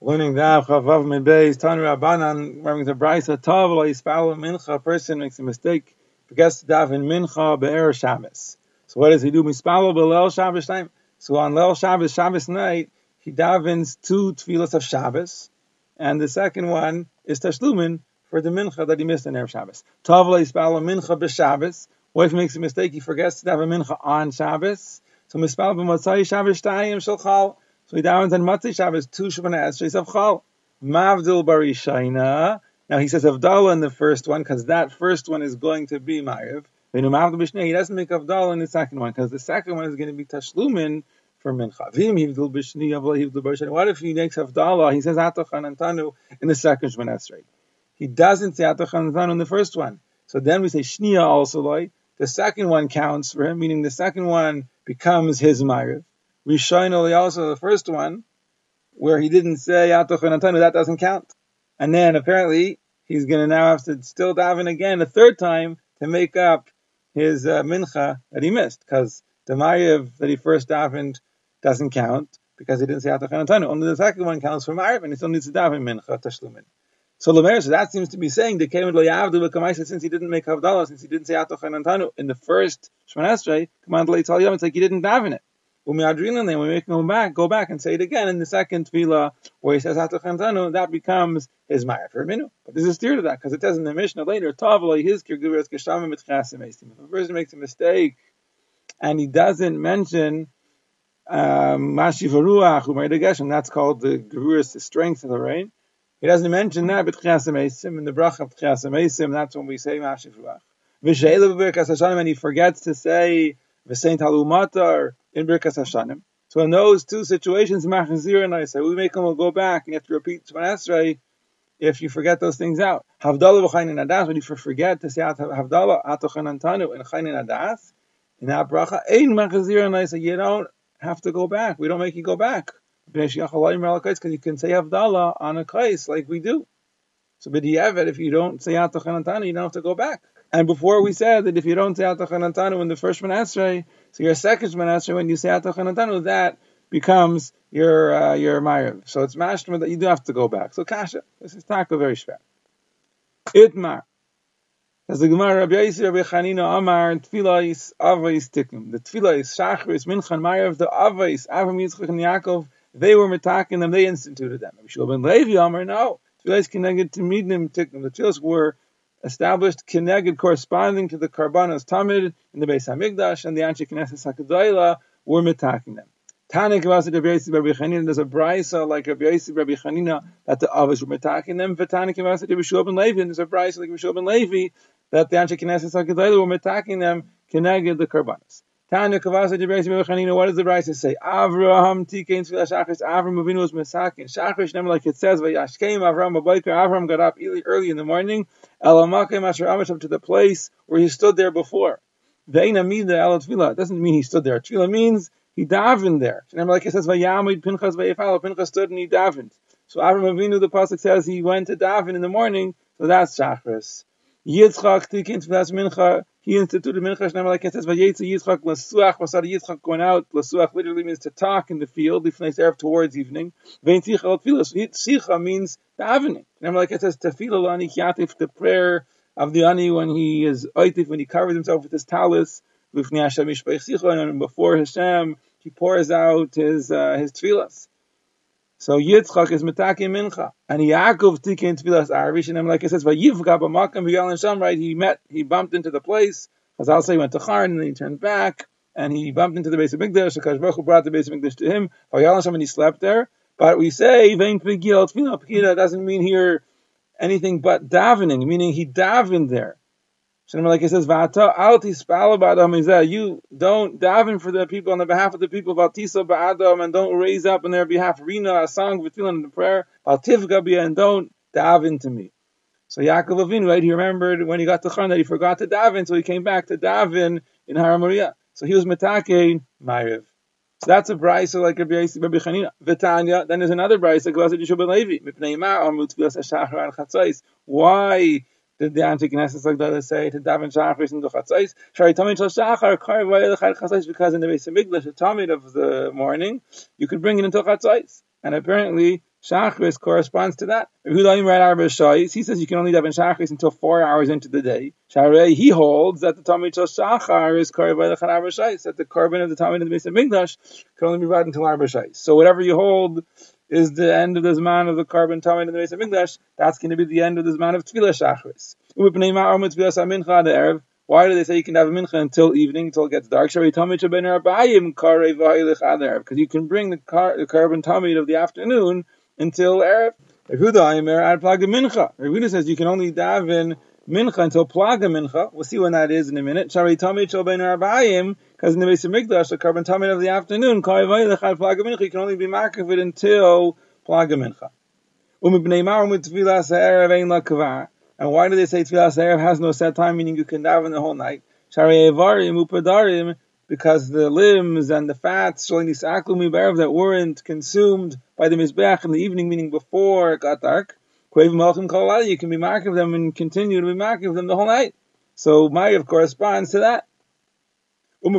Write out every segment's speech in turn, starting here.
Learning that Chavav Medbeis Tanu Rabbanan, wearing the Brisa Tav Lo Yispal Mincha. A person makes a mistake, forgets to daven Mincha Be'er Shabbos. So what does he do? Mispalo Belel Shabbos time. So on Lel Shabbos Shabbos night, he davens two tefillas of Shabbos, and the second one is Tashlumin for the Mincha that he missed in Erev Shabbos. Tav Lo Yispal Mincha B'Shabbos. What if he makes a mistake? He forgets to daven Mincha on Shabbos. So Mispal B'Motzai Shabbos Tayim Shulchal. So he davens on Matzah Shabbos two Shemana Esrei of Chal. Mavdil Barishaina. Now he says Avdallah in the first one because that first one is going to be Ma'ariv. He doesn't make Avdallah in the second one because the second one is going to be Tashlumin for Mincha. What if he makes Avdallah? He says Atachan Antanu in the second Shemana Esrei. He doesn't say Atachan Antanu in the first one. So then we say Shnia also like. The second one counts for him, meaning the second one becomes his Ma'ariv. Rishon also the first one, where he didn't say Antanu, that doesn't count. And then apparently he's going to now have to still daven again a third time to make up his uh, mincha that he missed, because the Ma'ariv that he first davened doesn't count because he didn't say Antanu. Only the second one counts for Ma'ariv, and he still needs to daven mincha tashlumin. So Lamer, so that seems to be saying the Kemed Lo Yavdu B'Kamaisa, since he didn't make Havdalah, since he didn't say Atoch and Antanu in the first Shemon Esrei, Command it's like he didn't daven it. Umiadrinan, then we make him back, go back and say it again in the second tefillah where he says Hatachantanu, that becomes his Ma'ar for Minu. But there's a steer to that because it says in the Mishnah later, Tavali his Kirguras Geshamim If a person makes a mistake and he doesn't mention um, Mashiv Ruach Umaydageshem, that's called the Geruras, the strength of the rain. He doesn't mention that, but Tchiasim in the Bracha of Tchiasim that's when we say Mashiv Ruach. And he forgets to say V'sein Talumatar in Birkas Hashanim. So in those two situations, Machazir and I say, we make them go back and you have to repeat Shemon Esrei if you forget those things out. Havdalah v'chayin adas, when you forget to say Havdalah, atochan antanu, and chayin adas, in that bracha, ein machazir and I say, you don't have to go back. We don't make you go back. Because you can say Havdalah on a kais like we do. So b'di'evet, if you don't say atochan antanu, you don't have to go back. And before we said that if you don't say atochan antanu in the first Shemon so your second Shemana when you say Atachanatanu, that becomes your uh, your Ma'ariv. So it's mashma that you do have to go back. So Kasha, this is Taka very shver. Itmar. As the Gemara Rabbi Yisrael Rabbi Chanina Amar Tfilais Avais Tikkun. The Tfilais Shachris Minchan Ma'ariv the Avais Avram Yitzchak and Yaakov they were metaking them. They instituted them. Rabbi Shua ben Levi Amar no. Tfilais connected to Midnim Tikkun. The Tfilas were established kineged corresponding to the karbanos tamid in the Beis Hamikdash and the Anshe Knesset Hakadayla were mitaking them. Tana Kavasa Rabbi Yossi Rabbi Chanina, there's a brisa like Rabbi Yossi Rabbi Chanina that the Avos were mitaking them. Vatana Kavasa Rabbi Shua ben Levi, there's a brisa like Rabbi Shua ben Levi that the Anshe Knesset Hakadayla were mitaking them kineged the karbanos. Tanya Kavasa Rabbi Yossi what does the brisa say? Avraham Tikein Tfilah Shachris, Avram Avinu was misakin. Shachris, never like it says, Vayashkeim Avram Abayker, Avram got up early in the morning, Elamakim Asher Amish up to the place where he stood there before. It doesn't mean he stood there. Tefillah means he davened there. Like it says, Vayamid Pinchas Vayefal, Pinchas stood and he davened. So Avram Avinu, the pasuk says he went to daven in the morning, so that's Shachris. Yitzchak Tikin Tfilas Mincha, he instituted Mincha Shnei like it says, Vayetze Yitzchak Lasuach, Vasad Yitzchak going out, Lasuach literally means to talk in the field, Lifnei Erev towards evening. Vein Ticha Tfilas, Sicha means davening. Remember like it says, Tefillah Lani Kyatif, the prayer of the Ani when he is Oitif, when he covers himself with his talis, Lifnei Hashem Yishpech Sicha, and before Hashem, he pours out his, uh, his Tfilas. So Yitzchak is Mitaki Mincha. And Yaakov Tikin Tfilas Arish, and like it says, Vayivga B'makam V'yal Sham, right? He met, he bumped into the place. As I'll say, he went to Charan, and then he turned back, and he bumped into the base of Mikdash. Akash Baruch brought the base of Mikdash to him. V'yal Sham, and he slept there. But we say, Vein Pigil Tfilah Pekida doesn't mean here anything but davening, meaning he davened there. Like it says, You don't daven for the people on the behalf of the people of Altisa Ba'adam and don't raise up on their behalf Rina, a song, Vitfilan, in the prayer, Altivgabia, and don't daven to me. So Yaakov Avinu, right, he remembered when he got to Khan that he forgot to daven, so he came back to daven in Haramaria. So he was Metake Ma'ariv. So that's a brisa like Rabbi Chanina. Vitanya. Then there's another brisa, and Chatzais. Why did the Antik Knesset like that say to daven Shachris and Chatzais? Shari Tamid Shal Shachar Kar Vayelechad Chatzais because in the base of English, the Tamid of the morning, you could bring it into Chatzais. And apparently, Shachris corresponds to that. He says you can only daven Shachris until four hours into the day. Sharei, he holds that the Talmud Shal Shachar is carried by the Chan Arba that the carbon of the Talmud in the base of can only be brought until Arba So whatever you hold is the end of the Zman of the carbon Talmud in the base of Migdash, that's going to be the end of the Zman of Tfilah Shachris. Why do they say you can have a mincha until evening, until it gets dark? Because you can bring the, car, the carbon tamid of the afternoon until erev. Rehuda says you can only daven mincha until plaga mincha. We'll see when that is in a minute. Because in the base of Mikdash, the carbon tamid of the afternoon, you can only be marked it until plaga mincha. And why do they say Tfilas Erev has no set time, meaning you can daven the whole night? Because the limbs and the fats that weren't consumed by the Mizbeach in the evening, meaning before it got dark, you can be marking them and continue to be marking them the whole night. So Ma'ariv corresponds to that. Why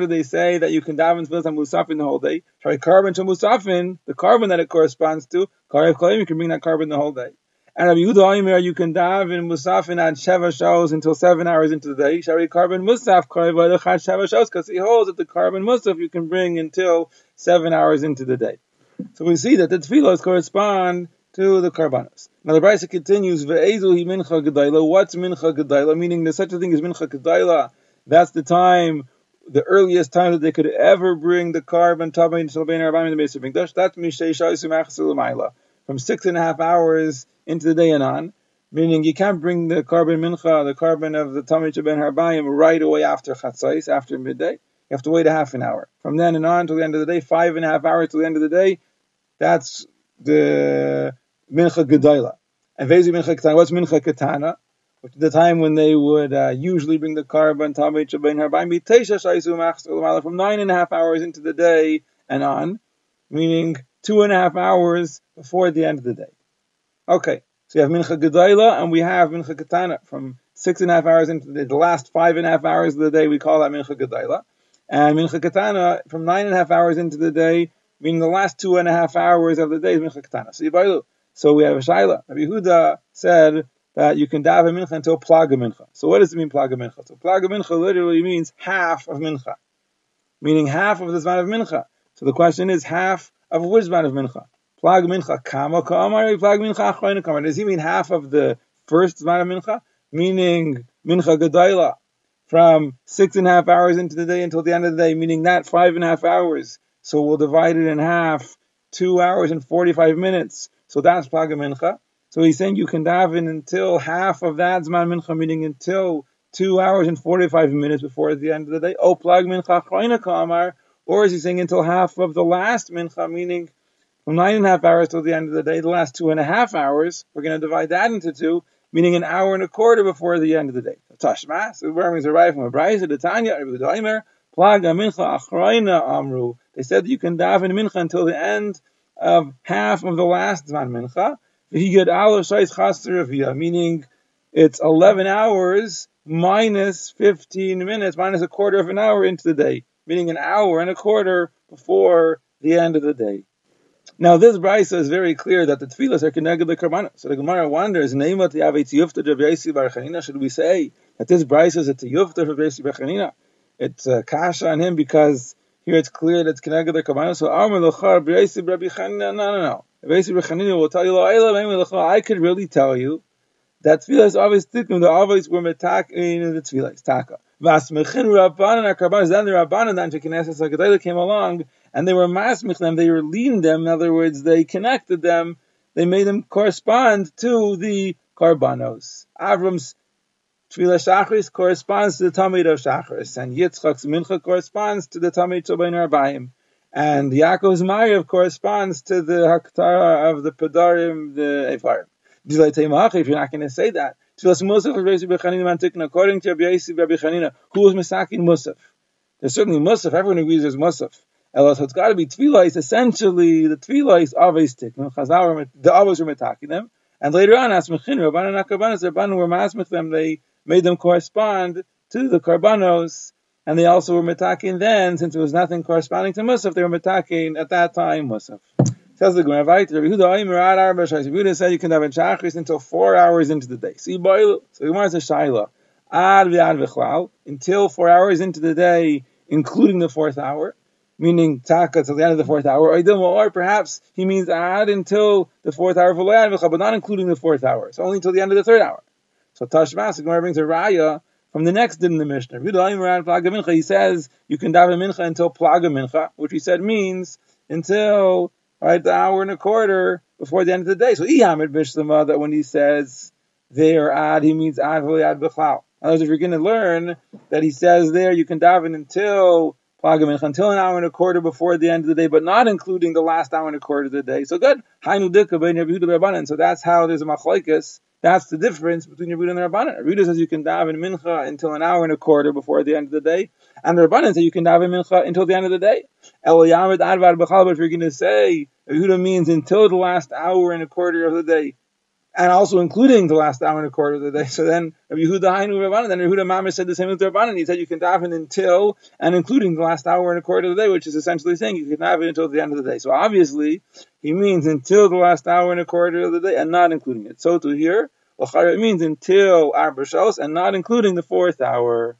do they say that you can daven tefillas and musafin the whole day? Try carbon to musafin, the carbon that it corresponds to. You can bring that carbon the whole day. And Rabbi Yehuda Omer, you can daven musafin at sheva shows until seven hours into the day. Shari carbon musaf sheva shows because he holds that the carbon musaf you can bring until seven hours into the day. So we see that the tefillos correspond to the karbanos. Now the Brisa continues, Ve'ezu mincha gedayla. What's mincha? Meaning there's such a thing as mincha gedayla. That's the time, the earliest time that they could ever bring the carbon tabayin shalbein in the of Mikdash. That's mishtei shaisu machsul from six and a half hours into the day and on, meaning you can't bring the carbon mincha, the carbon of the Tamid Ben Harbayim, right away after Chatzais, after midday. You have to wait a half an hour. From then and on to the end of the day, five and a half hours to the end of the day, that's the mincha gedayla. And Vezi mincha katana, what's mincha katana? Which is the time when they would uh, usually bring the carbon Tamid Ben Harbayim, from nine and a half hours into the day and on, meaning two and a half hours before the end of the day. Okay, so you have Mincha Gedayla and we have Mincha Katana from six and a half hours into the, the, last five and a half hours of the day, we call that Mincha Gedayla. And Mincha Katana from nine and a half hours into the day, meaning the last two and a half hours of the day is Mincha Katana. So Yibailu. So we have a Shaila. Rabbi Yehuda said that you can daven Mincha until Plaga Mincha. So what does it mean Plaga Mincha? So Plaga Mincha literally means half of Mincha. Meaning half of the Zman of Mincha. So the question is half of which Zman of Mincha? Plag mincha kama kamar, plag mincha achroina kamar. Does he mean half of the first zman of mincha? Meaning mincha gedayla from six and a half hours into the day until the end of the day, meaning that five and a half hours. So we'll divide it in half, two hours and 45 minutes. So that's plag mincha. So he's saying you can daven until half of that zman mincha, meaning until two hours and 45 minutes before the end of the day. Oh, mincha kamar. Or is he saying until half of the last mincha, meaning from nine and a half hours till the end of the day, the last two and a half hours, we're going to divide that into two, meaning an hour and a quarter before the end of the day. Tashma, so where we arrive from a the Tanya, Daimer, Plaga Mincha Achroina Amru. They said you can daven Mincha until the end of half of the last Zman Mincha. He get Chasr uh, meaning it's 11 hours minus 15 minutes, minus a quarter of an hour into the day, meaning an hour and a quarter before the end of the day. Now this brisa is very clear that the tefillas are connected to the So the Gemara wonders, Neimat Yavet Yufta Javesi Barchanina, should we say that this brisa is a Tiyufta Javesi Barchanina? It's a kasha on him because here it's clear that it's connected to the So Amar Lochar Rabbi Chanina, no, no, no. Will tell you, I could really tell you that tefillas always tikkun, the always were metak in the tefillas, taka. Vasmechin Rabbanan HaKarbanos, then the Rabbanan, then Shekineses HaGedayla came along, and they were masmich them, they were leading them, in other words, they connected them, they made them correspond to the Karbanos. Avram's Tefillah Shachris corresponds to the Tamid of Shachris, and Yitzchak's Mincha corresponds to the Tamid Shobain Arbaim. And Yaakov's Mariv corresponds to the Haktara of the Pedarim, the Ephraim. If you're not going to say that, according to Rabbi Yossi Rabbi Chanina, who was Misakin Musaf? There's certainly Musaf, everyone agrees there's Musaf. So it's got to be Tfilah, essentially, the Tfilah is always Tikna, the Avos were metaking them, and later on, Asmechin, Rabbanan Akabanas, Rabbanan were masmich them, they made them correspond to the Karbanos, and they also were metaking then, since it was nothing corresponding to Musaf, they were metaking at that time Musaf. Says the Gemara? Rabbi Yehuda said you can have in shachris until four hours into the day. So Gemara says shayla ad v'ad v'chlal until four hours into the day, including the fourth hour, meaning taka till the end of the fourth hour. Or perhaps he means ad until the fourth hour but not including the fourth hour. So only until the end of the third hour. So Tashmas, the Gemara brings a raya from the next din in the Mishnah. He says you can daven mincha until plaga mincha, which he said means until right, the hour and a quarter before the end of the day. So Ihamid Bishlama that when he says there ad, he means ad ad b'chlal. In other words, if you're going to learn that he says there you can daven until until an hour and a quarter before the end of the day, but not including the last hour and a quarter of the day. So good. So that's how there's a machlaikas. That's the difference between Yehuda and the Rabbanan. Yehuda says you can daven mincha until an hour and a quarter before the end of the day, and the Rabbanan say you can daven mincha until the end of the day. El Yamid Advar B'chal, but if you're going to say Yehuda means until the last hour and a quarter of the day, and also including the last hour and a quarter of the day. So then Yehuda Hainu Rabbanan, then Yehuda Mamish said the same with Rabbanan. He said you can daven until and including the last hour and a quarter of the day, which is essentially saying you can daven until the end of the day. So obviously he means until the last hour and a quarter of the day, and not including it. So to here, it means until Arba and not including the fourth hour.